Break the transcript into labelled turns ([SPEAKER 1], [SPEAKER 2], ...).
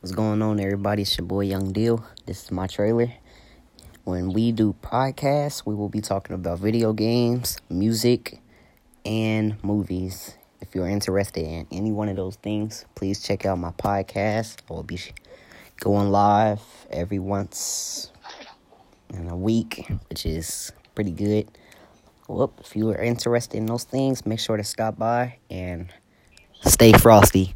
[SPEAKER 1] What's going on, everybody? It's your boy Young Deal. This is my trailer. When we do podcasts, we will be talking about video games, music, and movies. If you're interested in any one of those things, please check out my podcast. I will be going live every once in a week, which is pretty good. Well, if you are interested in those things, make sure to stop by and stay frosty.